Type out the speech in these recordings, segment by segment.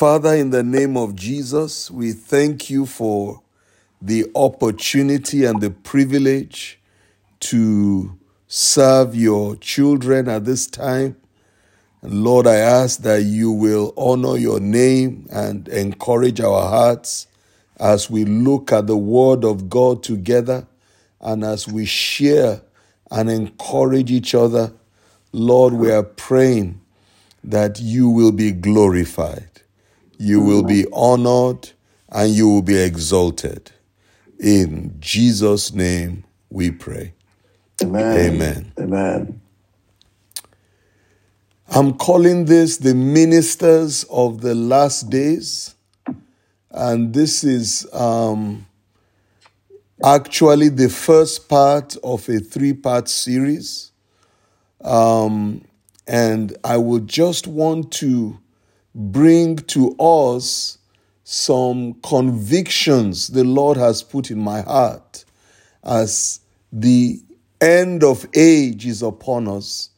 Father, in the name of Jesus, we thank you for the opportunity and the privilege to serve your children at this time. And Lord, I ask that you will honor your name and encourage our hearts as we look at the word of God together and as we share and encourage each other. Lord, we are praying that you will be glorified you will be honored and you will be exalted. In Jesus' name we pray. Amen. Amen. Amen. I'm calling this the ministers of the last days. And this is um, actually the first part of a three part series. Um, and I would just want to bring to us some convictions the Lord has put in my heart as the end of age is upon us.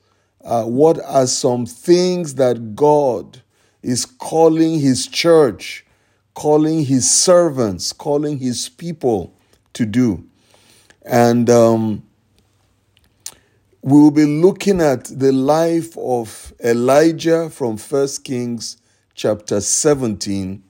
Uh, what are some things that God is calling His church, calling His servants, calling His people to do? And um, we will be looking at the life of Elijah from First Kings chapter 17.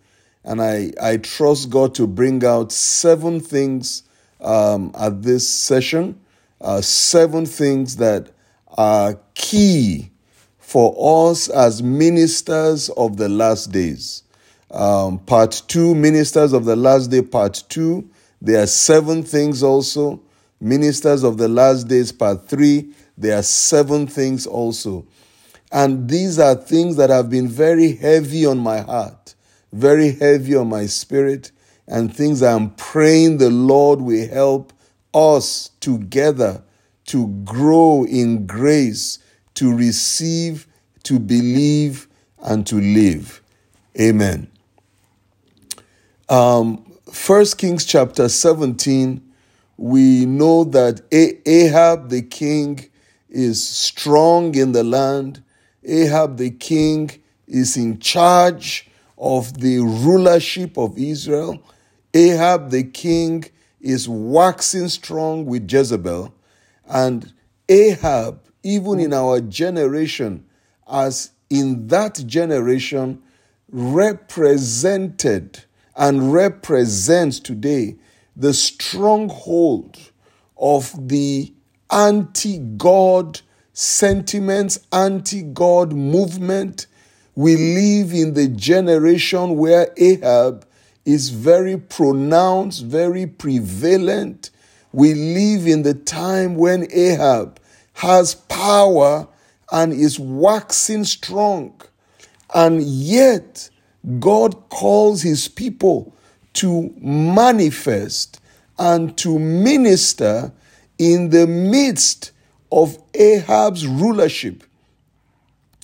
And I, I trust God to bring out seven things um, at this session, uh, seven things that are key for us as ministers of the last days. Um, part two, ministers of the last day, part two. There are seven things also. Ministers of the last days, part three. There are seven things also. And these are things that have been very heavy on my heart, very heavy on my spirit, and things I'm praying the Lord will help us together to grow in grace, to receive, to believe, and to live. Amen. Um, 1 Kings chapter 17, we know that Ahab the king is strong in the land Ahab the king is in charge of the rulership of Israel. Ahab the king is waxing strong with Jezebel. And Ahab, even in our generation, as in that generation, represented and represents today the stronghold of the anti God sentiments, anti God movement. We live in the generation where Ahab is very pronounced, very prevalent. We live in the time when Ahab has power and is waxing strong. And yet, God calls his people to manifest and to minister in the midst of Ahab's rulership.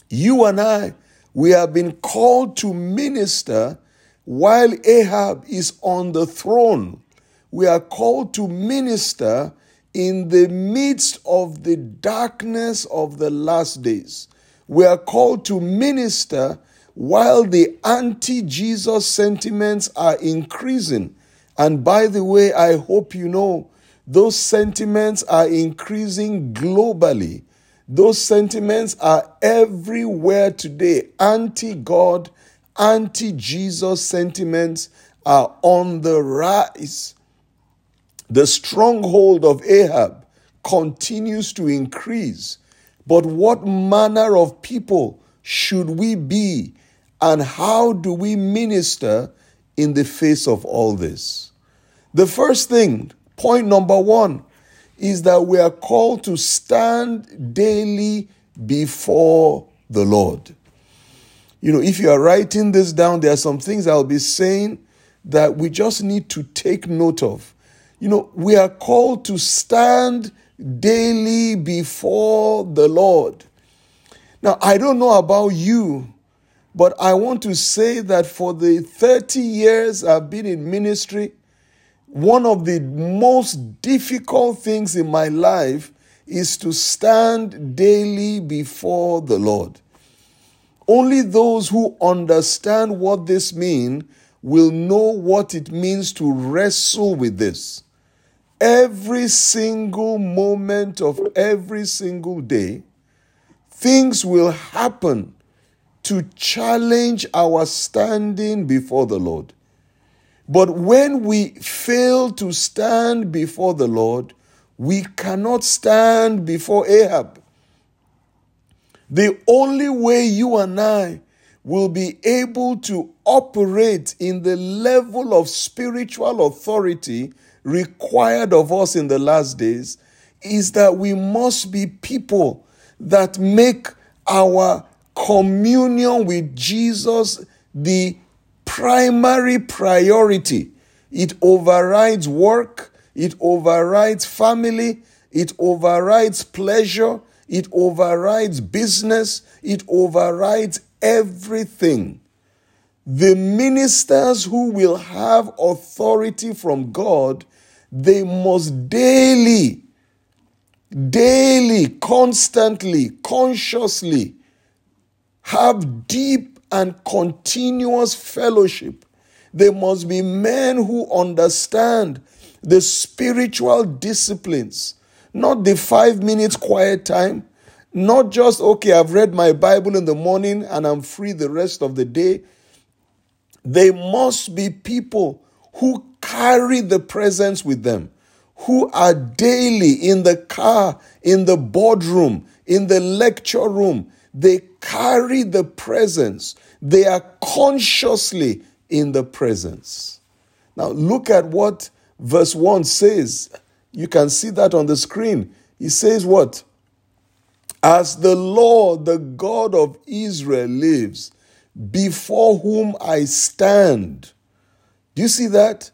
You and I, we have been called to minister while Ahab is on the throne. We are called to minister in the midst of the darkness of the last days. We are called to minister while the anti Jesus sentiments are increasing. And by the way, I hope you know those sentiments are increasing globally. Those sentiments are everywhere today. Anti God, anti Jesus sentiments are on the rise. The stronghold of Ahab continues to increase. But what manner of people should we be, and how do we minister in the face of all this? The first thing Point number one is that we are called to stand daily before the Lord. You know, if you are writing this down, there are some things I'll be saying that we just need to take note of. You know, we are called to stand daily before the Lord. Now, I don't know about you, but I want to say that for the 30 years I've been in ministry, one of the most difficult things in my life is to stand daily before the Lord. Only those who understand what this means will know what it means to wrestle with this. Every single moment of every single day, things will happen to challenge our standing before the Lord. But when we fail to stand before the Lord, we cannot stand before Ahab. The only way you and I will be able to operate in the level of spiritual authority required of us in the last days is that we must be people that make our communion with Jesus the primary priority. It overrides work, it overrides family, it overrides pleasure, it overrides business, it overrides everything. The ministers who will have authority from God, they must daily, daily, constantly, consciously have deep and continuous fellowship. They must be men who understand the spiritual disciplines, not the five minutes quiet time, not just, okay, I've read my Bible in the morning and I'm free the rest of the day. They must be people who carry the presence with them, who are daily in the car, in the boardroom, in the lecture room. They carry the presence. They are consciously in the presence. Now, look at what verse 1 says. You can see that on the screen. He says, What? As the Lord, the God of Israel, lives, before whom I stand. Do you see that?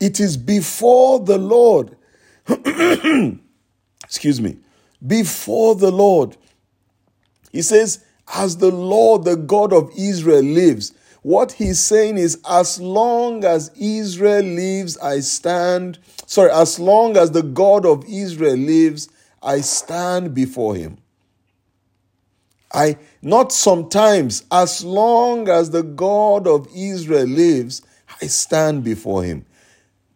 It is before the Lord. Excuse me. Before the Lord. He says, As the Lord, the God of Israel, lives. What he's saying is, as long as Israel lives, I stand. Sorry, as long as the God of Israel lives, I stand before him. I not sometimes, as long as the God of Israel lives, I stand before him.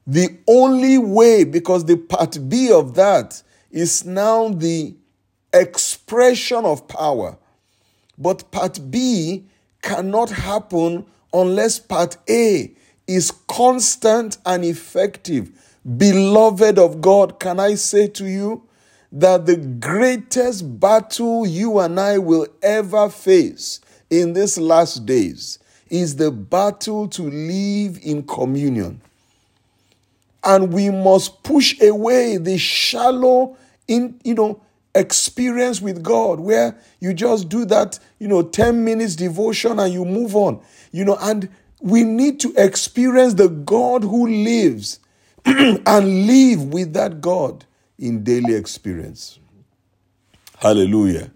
The only way, because the part B of that is now the expression of power. But part B cannot happen unless part A is constant and effective. Beloved of God, can I say to you that the greatest battle you and I will ever face in these last days is the battle to live in communion. And we must push away the shallow, in, you know, experience with God where you just do that, you know, 10 minutes devotion and you move on. You know, and we need to experience the God who lives and live with that God in daily experience. Hallelujah.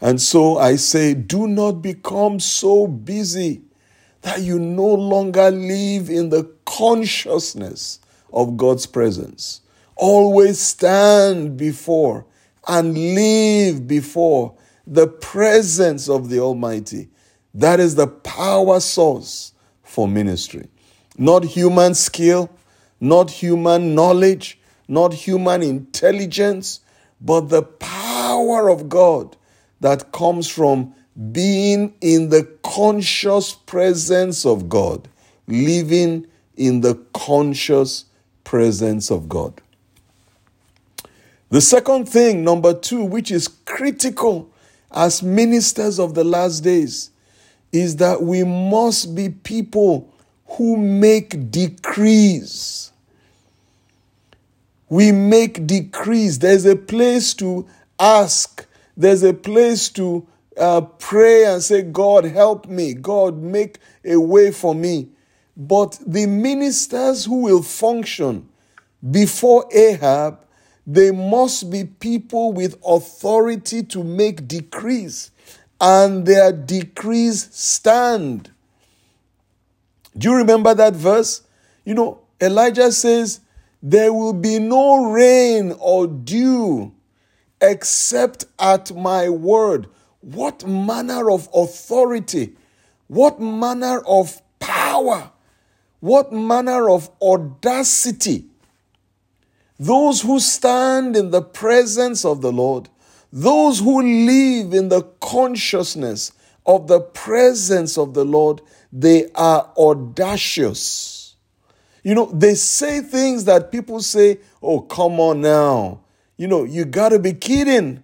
And so I say, do not become so busy that you no longer live in the consciousness of God's presence. Always stand before and live before the presence of the Almighty. That is the power source for ministry. Not human skill, not human knowledge, not human intelligence, but the power of God that comes from being in the conscious presence of God, living in the conscious presence of God. The second thing, number two, which is critical as ministers of the last days, is that we must be people who make decrees. We make decrees. There's a place to ask, there's a place to uh, pray and say, God, help me. God, make a way for me. But the ministers who will function before Ahab they must be people with authority to make decrees, and their decrees stand. Do you remember that verse? You know, Elijah says, There will be no rain or dew except at my word. what manner of authority, what manner of power, what manner of audacity. Those who stand in the presence of the Lord, those who live in the consciousness of the presence of the Lord, they are audacious. You know, they say things that people say, oh, come on now. You know, you got to be kidding.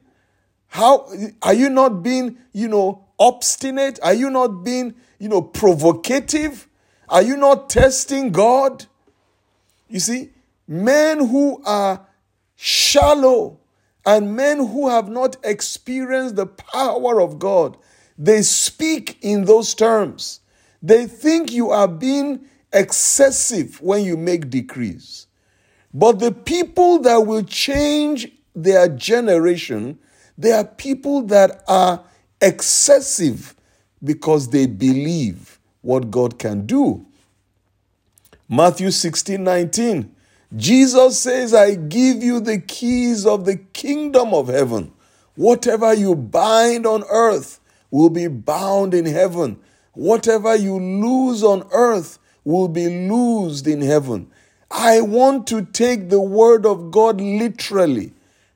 How are you not being, you know, obstinate? Are you not being, you know, provocative? Are you not testing God? You see, men who are shallow and men who have not experienced the power of God, they speak in those terms. They think you are being excessive when you make decrees. But the people that will change their generation they are people that are excessive because they believe what God can do. Matthew 16 19. Jesus says, I give you the keys of the kingdom of heaven. Whatever you bind on earth will be bound in heaven. Whatever you lose on earth will be loosed in heaven. I want to take the word of God literally.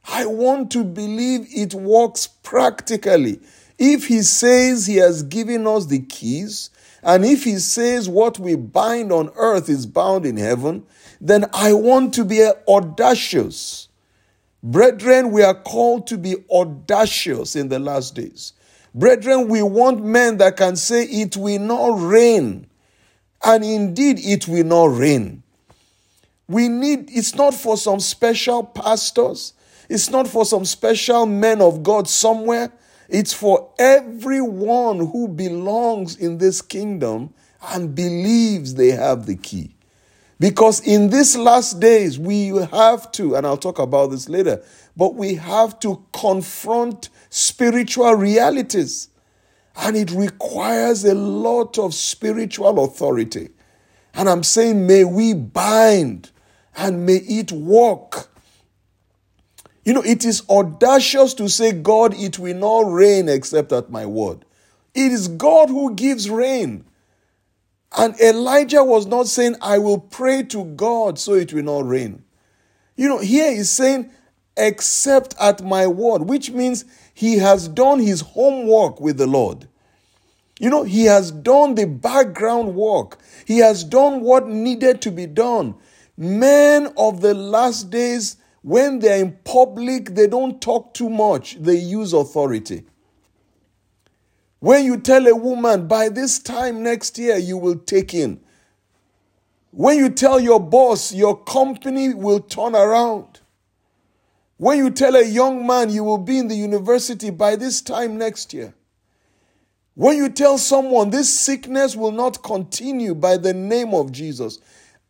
I want to believe it works practically. If he says he has given us the keys, and if he says what we bind on earth is bound in heaven, then I want to be audacious. Brethren, we are called to be audacious in the last days. Brethren, we want men that can say, It will not rain. And indeed, it will not rain. We need, it's not for some special pastors. It's not for some special men of God somewhere. It's for everyone who belongs in this kingdom and believes they have the key. Because in these last days, we have to, and I'll talk about this later, but we have to confront spiritual realities. And it requires a lot of spiritual authority. And I'm saying, may we bind and may it work you know, it is audacious to say, God, it will not rain except at my word. It is God who gives rain. And Elijah was not saying, I will pray to God so it will not rain. You know, here he's saying, except at my word, which means he has done his homework with the Lord. You know, he has done the background work, he has done what needed to be done. Men of the last days when they're in public, they don't talk too much, they use authority. When you tell a woman, by this time next year, you will take in. When you tell your boss, your company will turn around. When you tell a young man you will be in the university by this time next year. When you tell someone this sickness will not continue by the name of Jesus.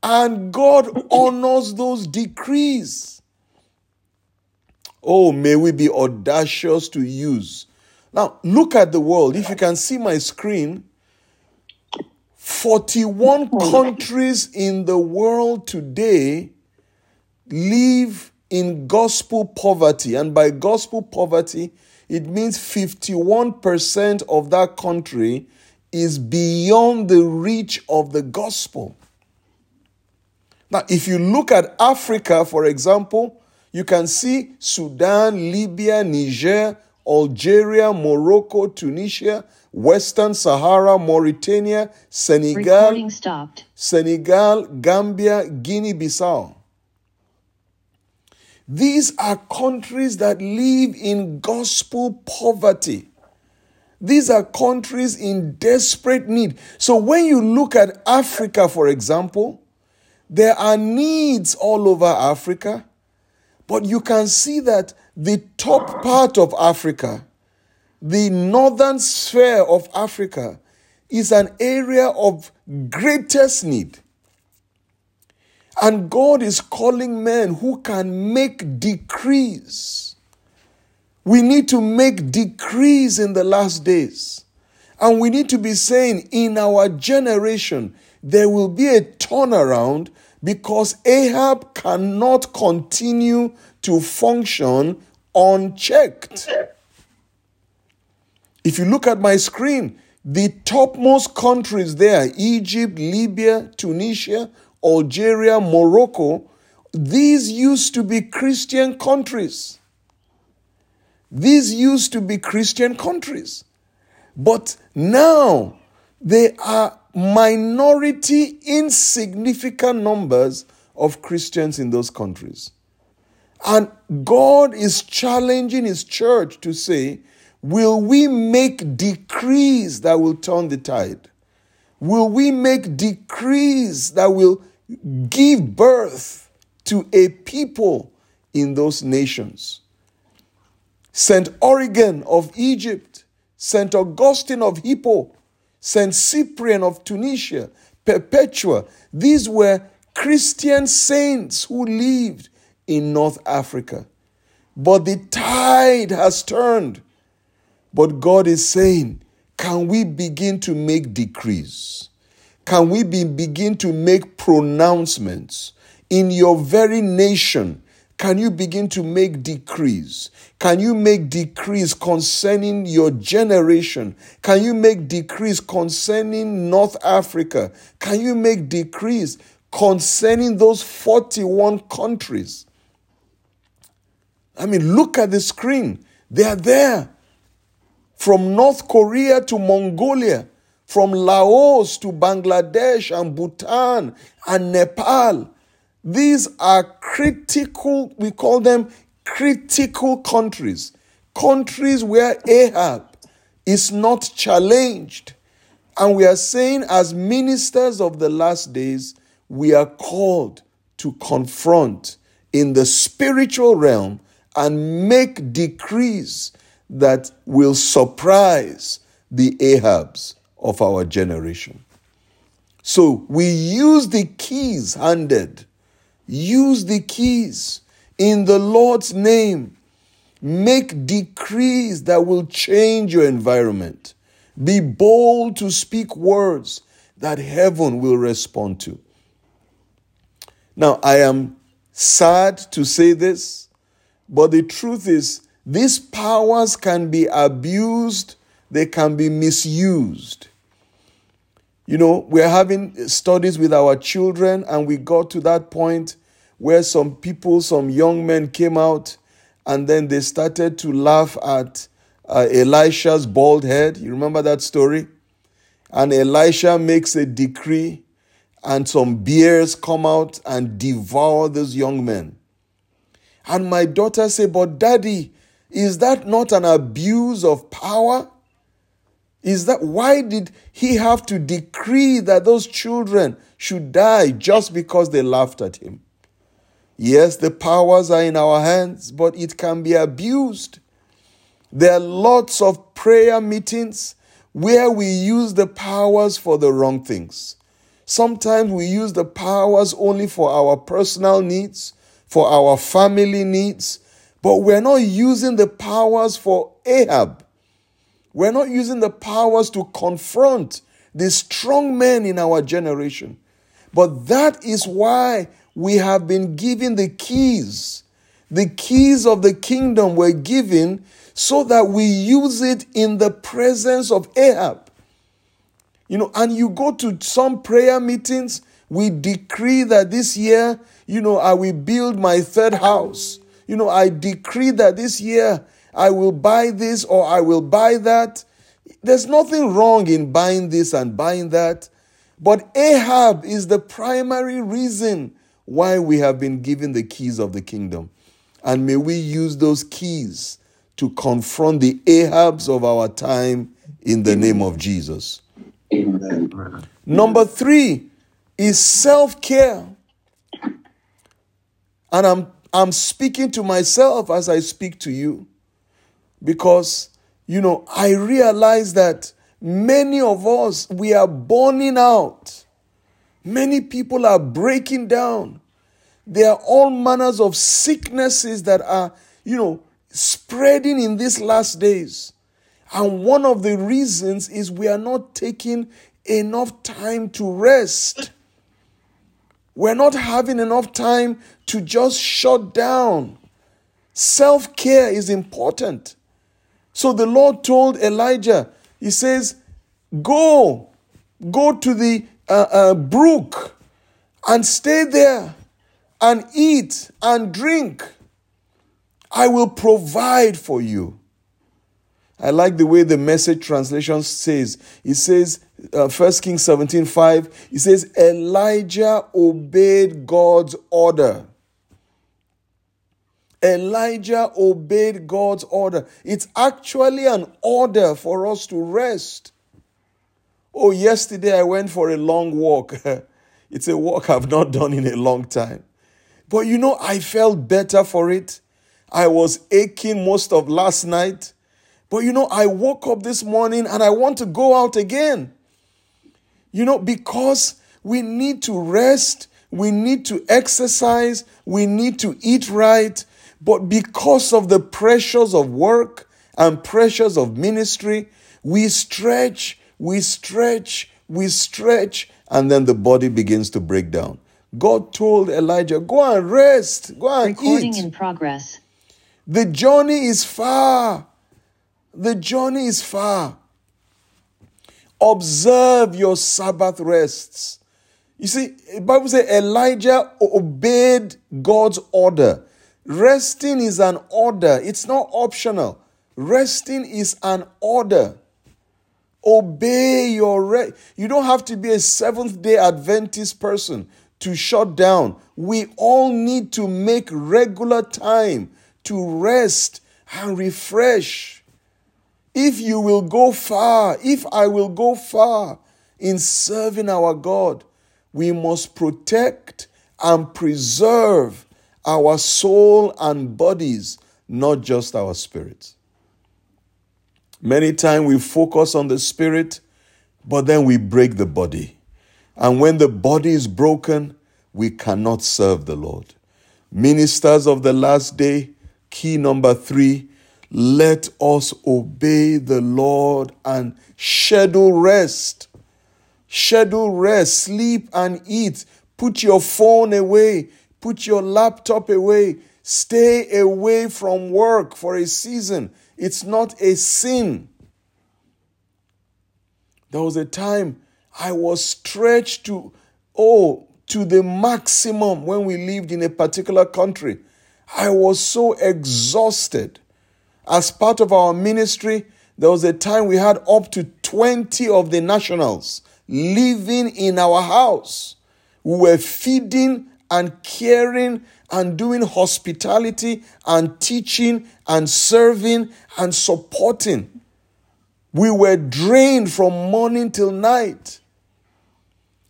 And God honors those decrees. Oh, may we be audacious to use. Now, look at the world. If you can see my screen, 41 countries in the world today live in gospel poverty. And by gospel poverty, it means 51% of that country is beyond the reach of the gospel. Now, if you look at Africa, for example, you can see Sudan, Libya, Niger, Algeria, Morocco, Tunisia, Western Sahara, Mauritania, Senegal, Senegal, Gambia, Guinea-Bissau. These are countries that live in gospel poverty. These are countries in desperate need. So when you look at Africa, for example, there are needs all over Africa. But you can see that the top part of Africa, the northern sphere of Africa, is an area of greatest need. And God is calling men who can make decrees. We need to make decrees in the last days. And we need to be saying, in our generation, there will be a turnaround because Ahab cannot continue to function unchecked. If you look at my screen, the topmost countries there Egypt, Libya, Tunisia, Algeria, Morocco these used to be Christian countries. These used to be Christian countries. But now they are minority, insignificant numbers of Christians in those countries. And God is challenging His church to say, Will we make decrees that will turn the tide? Will we make decrees that will give birth to a people in those nations? St. Origen of Egypt, St. Augustine of Hippo, St. Cyprian of Tunisia, Perpetua, these were Christian saints who lived in North Africa. But the tide has turned. But God is saying, can we begin to make decrees? Can we be, begin to make pronouncements in your very nation? Can you begin to make decrees? Can you make decrees concerning your generation? Can you make decrees concerning North Africa? Can you make decrees concerning those 41 countries? I mean, look at the screen. They are there. From North Korea to Mongolia, from Laos to Bangladesh and Bhutan and Nepal. These are critical, we call them critical countries. Countries where Ahab is not challenged. And we are saying, as ministers of the last days, we are called to confront in the spiritual realm and make decrees that will surprise the Ahabs of our generation. So we use the keys handed, use the keys in the Lord's name. Make decrees that will change your environment. Be bold to speak words that heaven will respond to. Now, I am sad to say this but the truth is, these powers can be abused, they can be misused. You know, we're having studies with our children, and we got to that point where some people, some young men came out, and then they started to laugh at uh, Elisha's bald head. You remember that story? And Elisha makes a decree, and some bears come out and devour those young men. And my daughter said, But daddy, is that not an abuse of power? Is that why did he have to decree that those children should die just because they laughed at him? Yes, the powers are in our hands, but it can be abused. There are lots of prayer meetings where we use the powers for the wrong things. Sometimes we use the powers only for our personal needs for our family needs, but we're not using the powers for Ahab. We're not using the powers to confront the strong men in our generation. But that is why we have been given the keys. The keys of the kingdom were given so that we use it in the presence of Ahab. You know, and you go to some prayer meetings, we decree that this year you know, I will build my third house. You know, I decree that this year I will buy this or I will buy that. There's nothing wrong in buying this and buying that. But Ahab is the primary reason why we have been given the keys of the kingdom. And may we use those keys to confront the Ahabs of our time in the name of Jesus. Amen. Number three is self care. And I'm, I'm speaking to myself as I speak to you because, you know, I realize that many of us, we are burning out. Many people are breaking down. There are all manners of sicknesses that are, you know, spreading in these last days. And one of the reasons is we are not taking enough time to rest. We're not having enough time to just shut down. Self care is important. So the Lord told Elijah, He says, Go, go to the uh, uh, brook and stay there and eat and drink. I will provide for you. I like the way the message translation says. It says, uh, 1 Kings 17 5, it says, Elijah obeyed God's order. Elijah obeyed God's order. It's actually an order for us to rest. Oh, yesterday I went for a long walk. it's a walk I've not done in a long time. But you know, I felt better for it. I was aching most of last night. But you know, I woke up this morning and I want to go out again. You know, because we need to rest, we need to exercise, we need to eat right. But because of the pressures of work and pressures of ministry, we stretch, we stretch, we stretch, and then the body begins to break down. God told Elijah, Go and rest, go and Recording eat. in progress. The journey is far. The journey is far. Observe your Sabbath rests. You see, the Bible says Elijah obeyed God's order. Resting is an order, it's not optional. Resting is an order. Obey your rest. You don't have to be a Seventh day Adventist person to shut down. We all need to make regular time to rest and refresh. If you will go far, if I will go far in serving our God, we must protect and preserve our soul and bodies, not just our spirits. Many times we focus on the spirit, but then we break the body. And when the body is broken, we cannot serve the Lord. Ministers of the last day, key number three, let us obey the Lord and schedule rest. Schedule rest, sleep and eat. Put your phone away, put your laptop away, stay away from work for a season. It's not a sin. There was a time I was stretched to, oh, to the maximum when we lived in a particular country. I was so exhausted. As part of our ministry, there was a time we had up to 20 of the nationals living in our house. We were feeding and caring and doing hospitality and teaching and serving and supporting. We were drained from morning till night.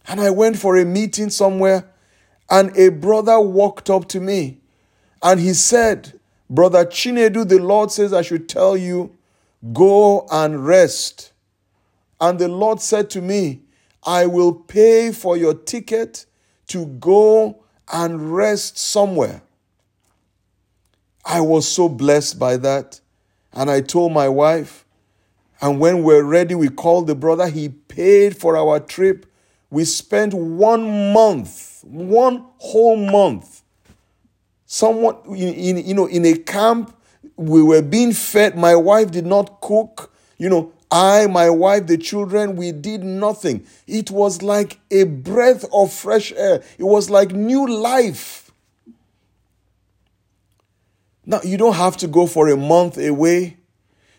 And I went for a meeting somewhere, and a brother walked up to me and he said, Brother Chinedu, the Lord says I should tell you, go and rest. And the Lord said to me, I will pay for your ticket to go and rest somewhere. I was so blessed by that. And I told my wife, and when we're ready, we called the brother. He paid for our trip. We spent one month, one whole month. Someone, in, in, you know, in a camp, we were being fed. My wife did not cook. You know, I, my wife, the children, we did nothing. It was like a breath of fresh air. It was like new life. Now, you don't have to go for a month away.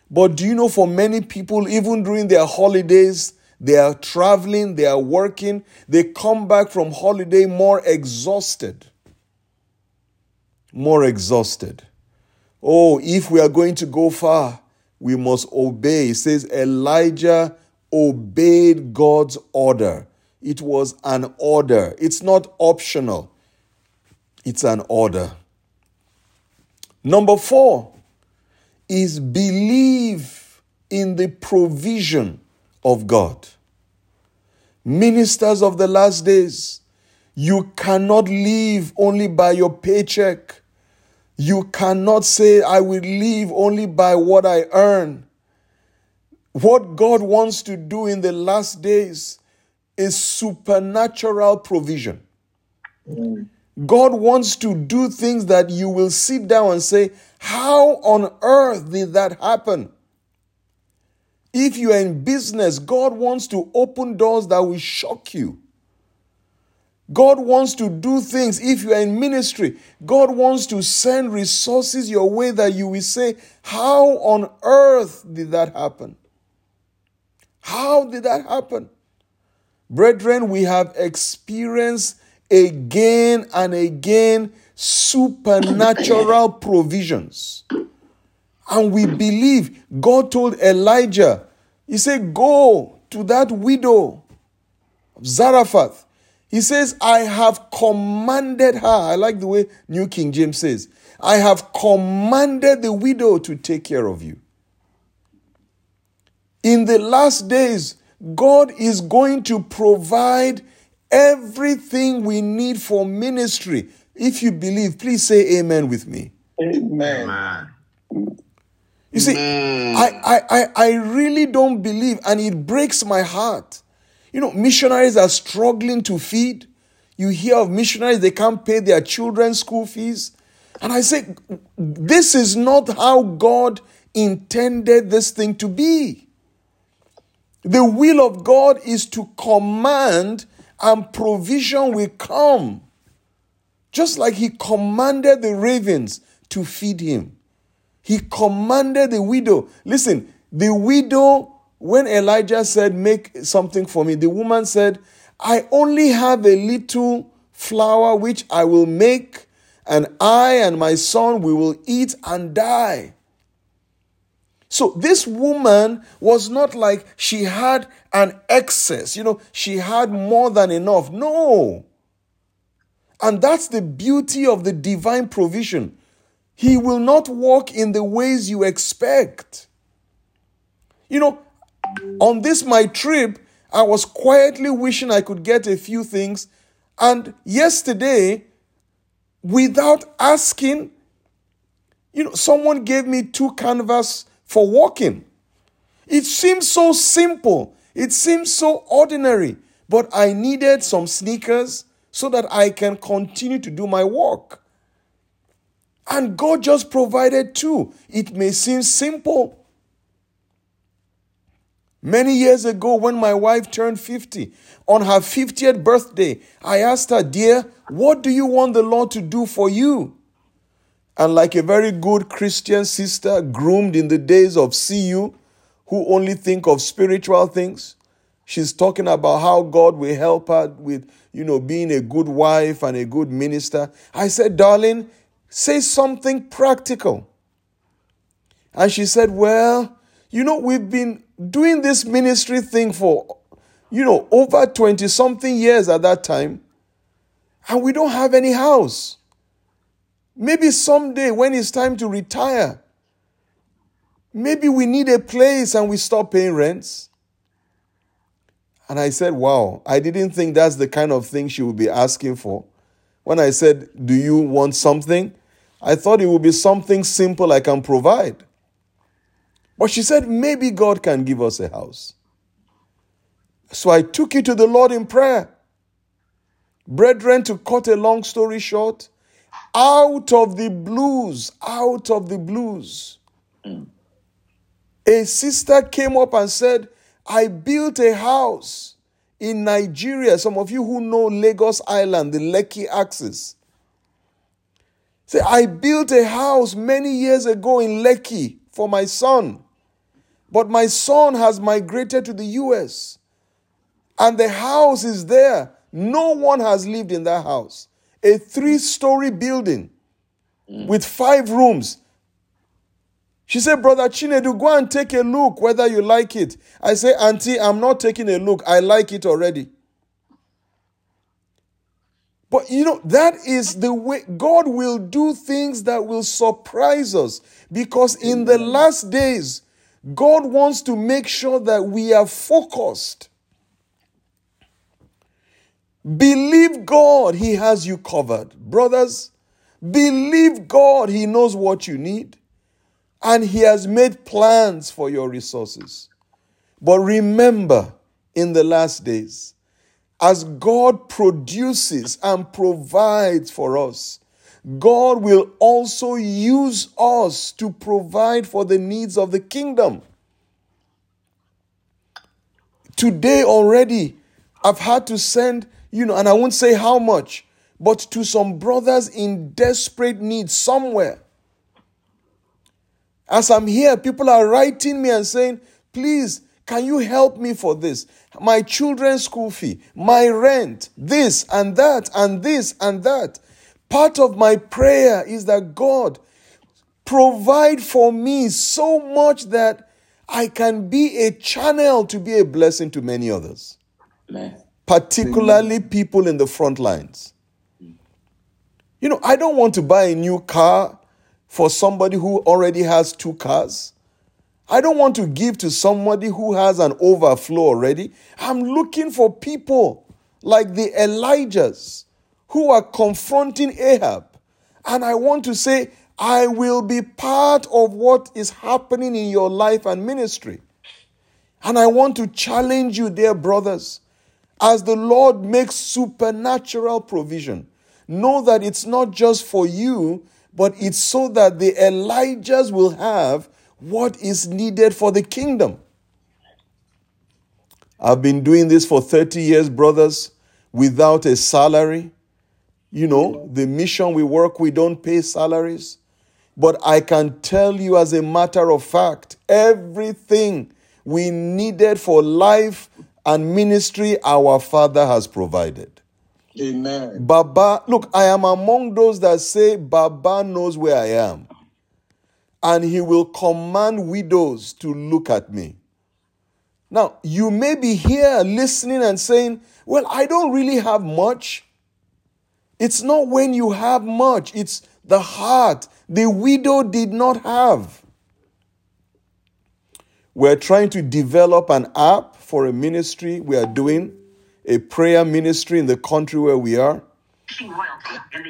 But do you know for many people, even during their holidays, they are traveling, they are working, they come back from holiday more exhausted. More exhausted. Oh, if we are going to go far, we must obey. It says Elijah obeyed God's order. It was an order, it's not optional, it's an order. Number four is believe in the provision of God. Ministers of the last days, you cannot live only by your paycheck. You cannot say, I will live only by what I earn. What God wants to do in the last days is supernatural provision. God wants to do things that you will sit down and say, How on earth did that happen? If you are in business, God wants to open doors that will shock you. God wants to do things. If you are in ministry, God wants to send resources your way that you will say, How on earth did that happen? How did that happen? Brethren, we have experienced again and again supernatural provisions. And we believe God told Elijah, He said, Go to that widow of Zarephath. He says, I have commanded her. I like the way New King James says, I have commanded the widow to take care of you. In the last days, God is going to provide everything we need for ministry. If you believe, please say amen with me. Amen. amen. You see, I, I, I really don't believe, and it breaks my heart. You know, missionaries are struggling to feed. You hear of missionaries, they can't pay their children's school fees. And I say, this is not how God intended this thing to be. The will of God is to command and provision will come. Just like he commanded the ravens to feed him. He commanded the widow. Listen, the widow, when Elijah said, Make something for me, the woman said, I only have a little flour which I will make, and I and my son we will eat and die. So this woman was not like she had an excess, you know, she had more than enough. No. And that's the beauty of the divine provision. He will not walk in the ways you expect. You know, on this my trip, I was quietly wishing I could get a few things. And yesterday, without asking, you know, someone gave me two canvas for walking. It seems so simple. It seems so ordinary. But I needed some sneakers so that I can continue to do my work. And God just provided two. It may seem simple. Many years ago, when my wife turned 50, on her 50th birthday, I asked her, Dear, what do you want the Lord to do for you? And like a very good Christian sister, groomed in the days of CU, who only think of spiritual things, she's talking about how God will help her with, you know, being a good wife and a good minister. I said, Darling, Say something practical. And she said, Well, you know, we've been doing this ministry thing for, you know, over 20 something years at that time, and we don't have any house. Maybe someday when it's time to retire, maybe we need a place and we stop paying rents. And I said, Wow, I didn't think that's the kind of thing she would be asking for. When I said, Do you want something? I thought it would be something simple I can provide. But she said, Maybe God can give us a house. So I took it to the Lord in prayer. Brethren, to cut a long story short, out of the blues, out of the blues, a sister came up and said, I built a house in Nigeria, some of you who know Lagos Island, the Lekki axis. Say, I built a house many years ago in Lekki for my son, but my son has migrated to the US, and the house is there. No one has lived in that house. A three story building with five rooms. She said, Brother Chinedu, go and take a look whether you like it. I say, Auntie, I'm not taking a look. I like it already. But you know, that is the way God will do things that will surprise us. Because in the last days, God wants to make sure that we are focused. Believe God, He has you covered. Brothers, believe God, He knows what you need and He has made plans for your resources. But remember, in the last days, as God produces and provides for us, God will also use us to provide for the needs of the kingdom. Today already, I've had to send, you know, and I won't say how much, but to some brothers in desperate need somewhere. As I'm here, people are writing me and saying, please, can you help me for this? My children's school fee, my rent, this and that, and this and that. Part of my prayer is that God provide for me so much that I can be a channel to be a blessing to many others, Amen. particularly Amen. people in the front lines. You know, I don't want to buy a new car for somebody who already has two cars. I don't want to give to somebody who has an overflow already. I'm looking for people like the Elijahs who are confronting Ahab. And I want to say, I will be part of what is happening in your life and ministry. And I want to challenge you, dear brothers, as the Lord makes supernatural provision. Know that it's not just for you, but it's so that the Elijahs will have what is needed for the kingdom. I've been doing this for 30 years, brothers, without a salary. You know, the mission we work, we don't pay salaries. But I can tell you, as a matter of fact, everything we needed for life and ministry, our Father has provided. Amen. Baba, look, I am among those that say, Baba knows where I am and he will command widows to look at me. Now, you may be here listening and saying, Well, I don't really have much. It's not when you have much, it's the heart. The widow did not have. We're trying to develop an app for a ministry we are doing, a prayer ministry in the country where we are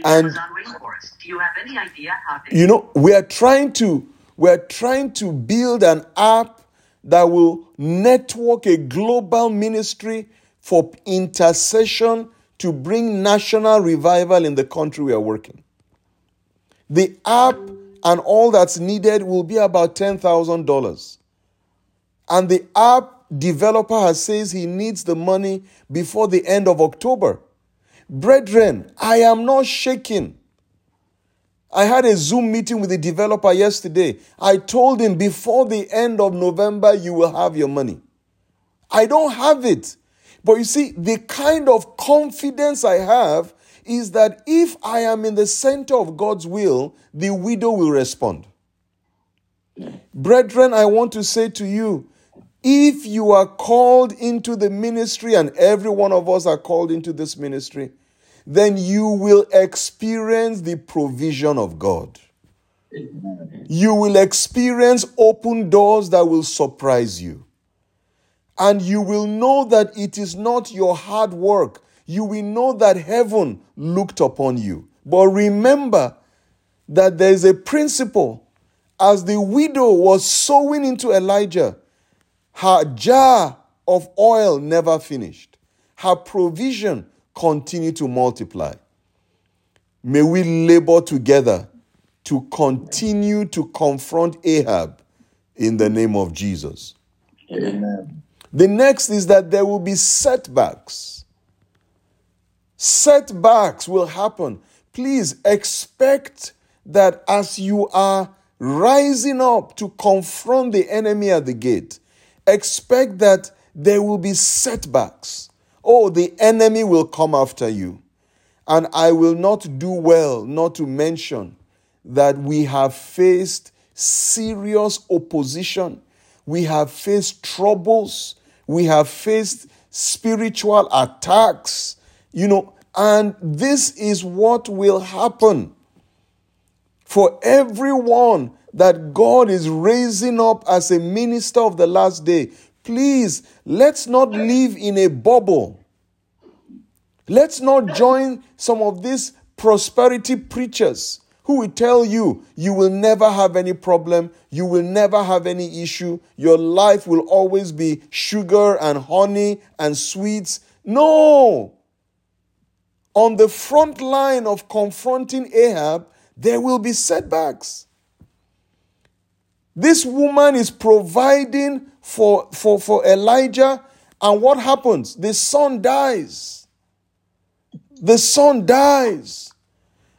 and you, you know, we are trying to we are trying to build an app that will network a global ministry for intercession to bring national revival in the country we are working. The app and all that's needed will be about $10,000. And the app developer has says he needs the money before the end of October. Brethren, I am not shaking. I had a Zoom meeting with the developer yesterday. I told him before the end of November, you will have your money. I don't have it. But you see, the kind of confidence I have is that if I am in the center of God's will, the widow will respond. Brethren, I want to say to you if you are called into the ministry, and every one of us are called into this ministry, then you will experience the provision of God. You will experience open doors that will surprise you. And you will know that it is not your hard work. You will know that heaven looked upon you. But remember that there is a principle. As the widow was sowing into Elijah, her jar of oil never finished. Her provision continued to multiply. May we labor together to continue to confront Ahab in the name of Jesus. Amen. The next is that there will be setbacks. Setbacks will happen. Please expect that as you are rising up to confront the enemy at the gate, expect that there will be setbacks. Oh, the enemy will come after you. And I will not do well not to mention that we have faced serious opposition. We have faced troubles. We have faced spiritual attacks. You know, and this is what will happen for everyone that God is raising up as a minister of the last day. Please, let's not live in a bubble. Let's not join some of these prosperity preachers who will tell you you will never have any problem, you will never have any issue, your life will always be sugar and honey and sweets. No! On the front line of confronting Ahab, there will be setbacks. This woman is providing for, for, for Elijah, And what happens? The son dies. The son dies.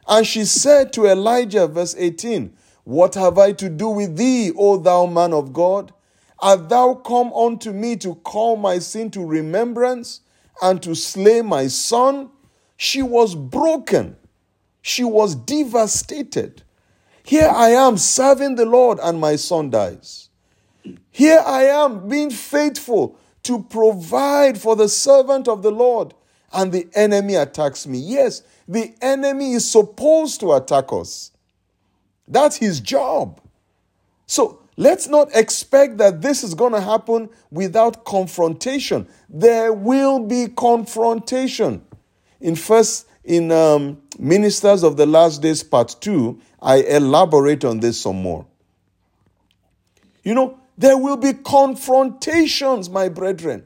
And she said to Elijah, verse 18, What have I to do with thee, O thou man of God? Art thou come unto me to call my sin to remembrance and to slay my son? She was broken. She was devastated. Here I am serving the Lord, and my son dies. Here I am being faithful to provide for the servant of the Lord, and the enemy attacks me. Yes, the enemy is supposed to attack us. That's his job. So let's not expect that this is going to happen without confrontation. There will be confrontation. In first, in um, Ministers of the Last Days, part two, I elaborate on this some more. You know, there will be confrontations, my brethren.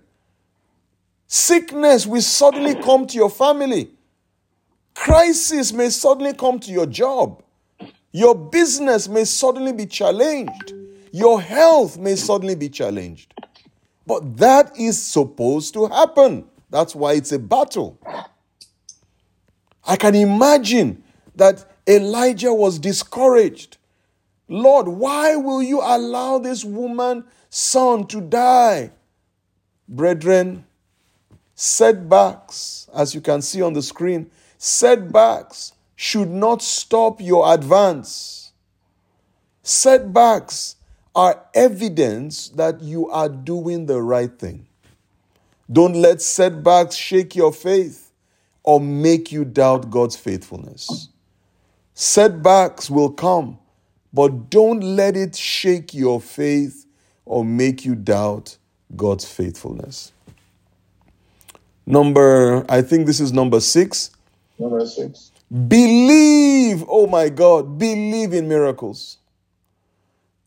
Sickness will suddenly come to your family. Crisis may suddenly come to your job. Your business may suddenly be challenged. Your health may suddenly be challenged. But that is supposed to happen. That's why it's a battle. I can imagine that Elijah was discouraged. Lord, why will you allow this woman son to die? Brethren, setbacks, as you can see on the screen, setbacks should not stop your advance. Setbacks are evidence that you are doing the right thing. Don't let setbacks shake your faith or make you doubt God's faithfulness. Setbacks will come, but don't let it shake your faith or make you doubt God's faithfulness. Number, I think this is number six. Number six. Believe, oh my God, believe in miracles.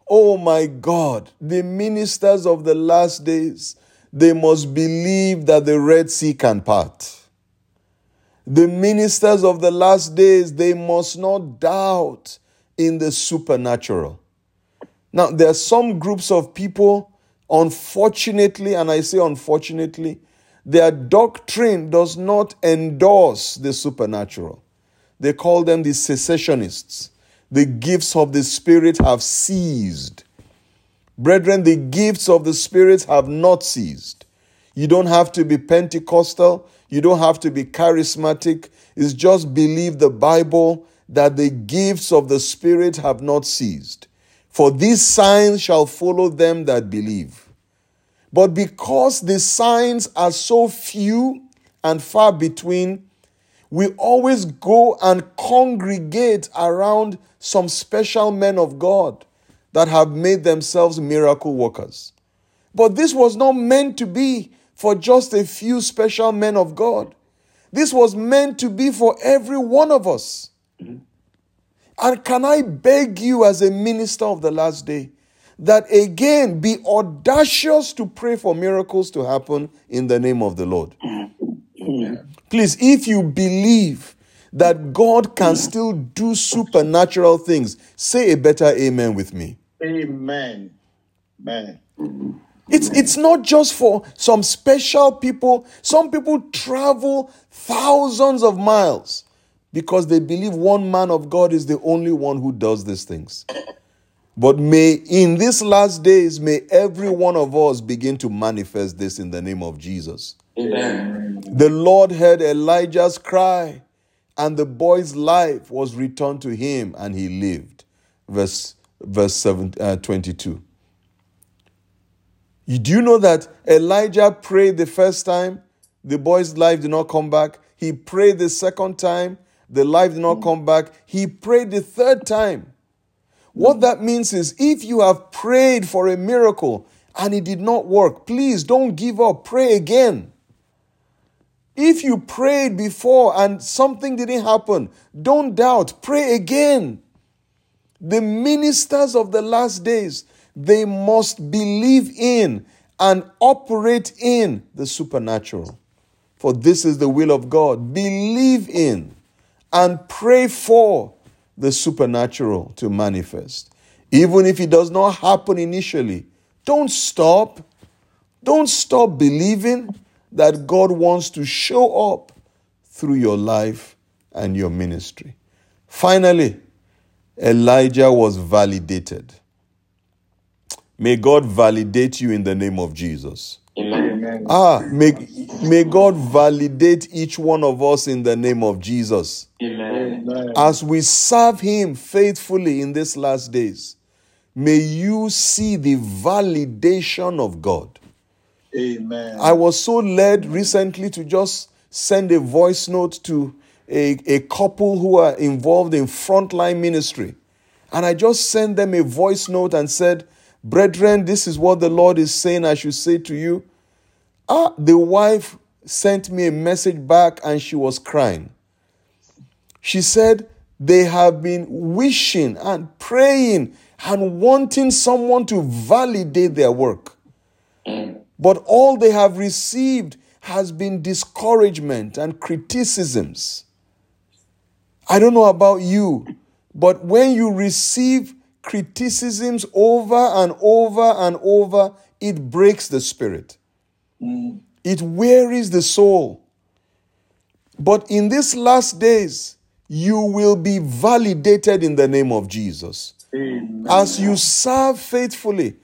Oh my God, the ministers of the last days, they must believe that the Red Sea can part. The ministers of the last days, they must not doubt in the supernatural. Now, there are some groups of people, unfortunately, and I say unfortunately, their doctrine does not endorse the supernatural. They call them the cessationists. The gifts of the Spirit have ceased. Brethren, the gifts of the Spirit have not ceased. You don't have to be Pentecostal. You don't have to be charismatic. It's just believe the Bible that the gifts of the Spirit have not ceased. For these signs shall follow them that believe. But because the signs are so few and far between, we always go and congregate around some special men of God that have made themselves miracle workers. But this was not meant to be for just a few special men of God. This was meant to be for every one of us. Mm-hmm. And can I beg you, as a minister of the last day, that again be audacious to pray for miracles to happen in the name of the Lord? Please, if you believe that God can still do supernatural things, say a better amen with me. Amen. Amen. It's, it's not just for some special people. Some people travel thousands of miles because they believe one man of God is the only one who does these things. But may, in these last days, may every one of us begin to manifest this in the name of Jesus. Amen. The Lord heard Elijah's cry, and the boy's life was returned to him, and he lived. Verse, verse seven, uh, 22. Do you know that Elijah prayed the first time, the boy's life did not come back? He prayed the second time, the life did not come back. He prayed the third time. What that means is if you have prayed for a miracle and it did not work, please don't give up. Pray again. If you prayed before and something didn't happen, don't doubt. Pray again. The ministers of the last days, they must believe in and operate in the supernatural. For this is the will of God. Believe in and pray for the supernatural to manifest. Even if it does not happen initially, don't stop. Don't stop believing that God wants to show up through your life and your ministry. Finally, Elijah was validated. May God validate you in the name of Jesus. Amen. Ah, may, may God validate each one of us in the name of Jesus. Amen. As we serve Him faithfully in these last days, may you see the validation of God. Amen. I was so led recently to just send a voice note to a, a couple who are involved in frontline ministry. And I just sent them a voice note and said, Brethren, this is what the Lord is saying I should say to you. Ah, the wife sent me a message back and she was crying. She said they have been wishing and praying and wanting someone to validate their work. But all they have received has been discouragement and criticisms. I don't know about you, but when you receive criticisms over and over and over, it breaks the spirit. It wearies the soul. But in these last days, you will be validated in the name of Jesus. Amen. As you serve faithfully,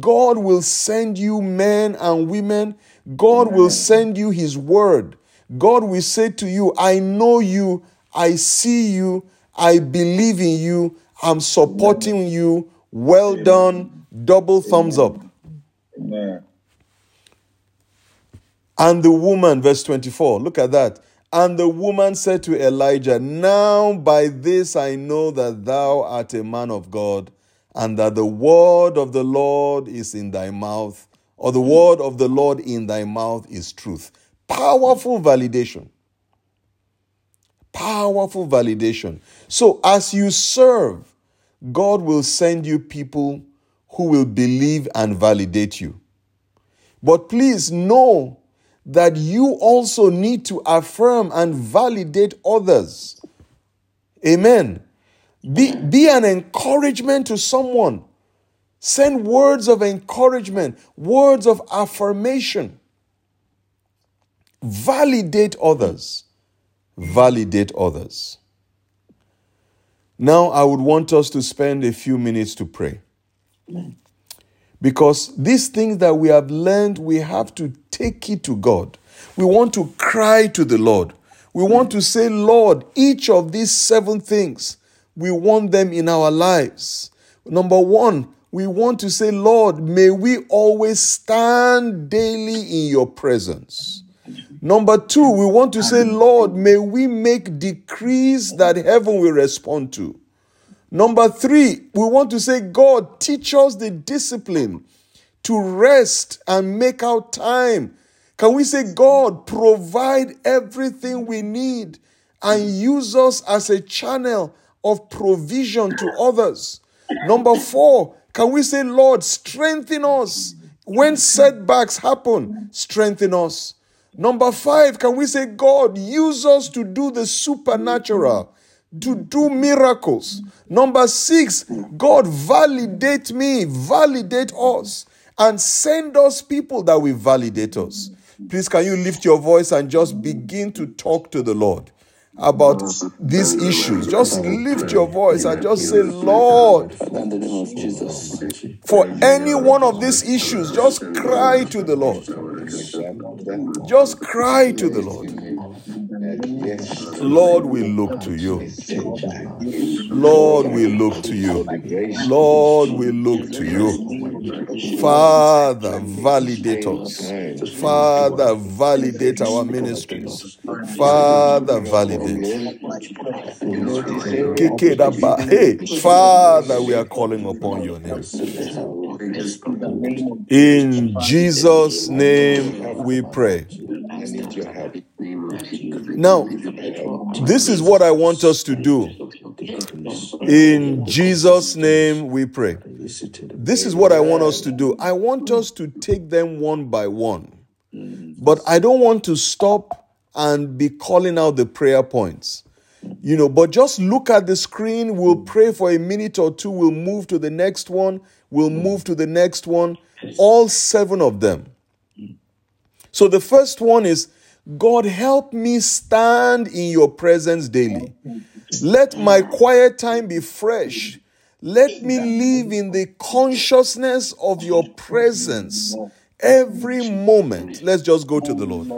God will send you men and women. God will send you His word. God will say to you, I know you, I see you, I believe in you, I'm supporting you. Well done. Double thumbs up. Amen. And the woman, verse 24, look at that. And the woman said to Elijah, Now by this I know that thou art a man of God, and that the word of the Lord is in thy mouth, or the word of the Lord in thy mouth is truth. Powerful validation. Powerful validation. So as you serve, God will send you people who will believe and validate you. But please know that you also need to affirm and validate others. Amen. Be, be an encouragement to someone. Send words of encouragement, words of affirmation. Validate others. Validate others. Now, I would want us to spend a few minutes to pray. Because these things that we have learned, we have to take it to God. We want to cry to the Lord. We want to say, Lord, each of these seven things, we want them in our lives. Number one, we want to say, Lord, may we always stand daily in your presence. Number two, we want to say, Lord, may we make decrees that heaven will respond to. Number three, we want to say, God, teach us the discipline to rest and make out time. Can we say, God, provide everything we need and use us as a channel of provision to others? Number four, can we say, Lord, strengthen us when setbacks happen? Strengthen us. Number five, can we say, God, use us to do the supernatural, to do miracles? Number six, God, validate me, validate us, and send us people that will validate us. Please, can you lift your voice and just begin to talk to the Lord about these issues? Just lift your voice and just say, Lord, for any one of these issues, just cry to the Lord. Just cry to the Lord. Lord, we look to you. Lord, we look to you. Lord, we look to you. Father, validate us. Father, validate our ministries. Father, validate. Hey, Father, we are calling upon your name. In Jesus' name we pray. Now, this is what I want us to do. In Jesus' name we pray. This is what I want us to do. I want us to take them one by one. But I don't want to stop and be calling out the prayer points. You know, but just look at the screen. We'll pray for a minute or two. We'll move to the next one. We'll move to the next one. All seven of them. So the first one is God, help me stand in your presence daily. Let my quiet time be fresh. Let me live in the consciousness of your presence every moment. Let's just go to the Lord.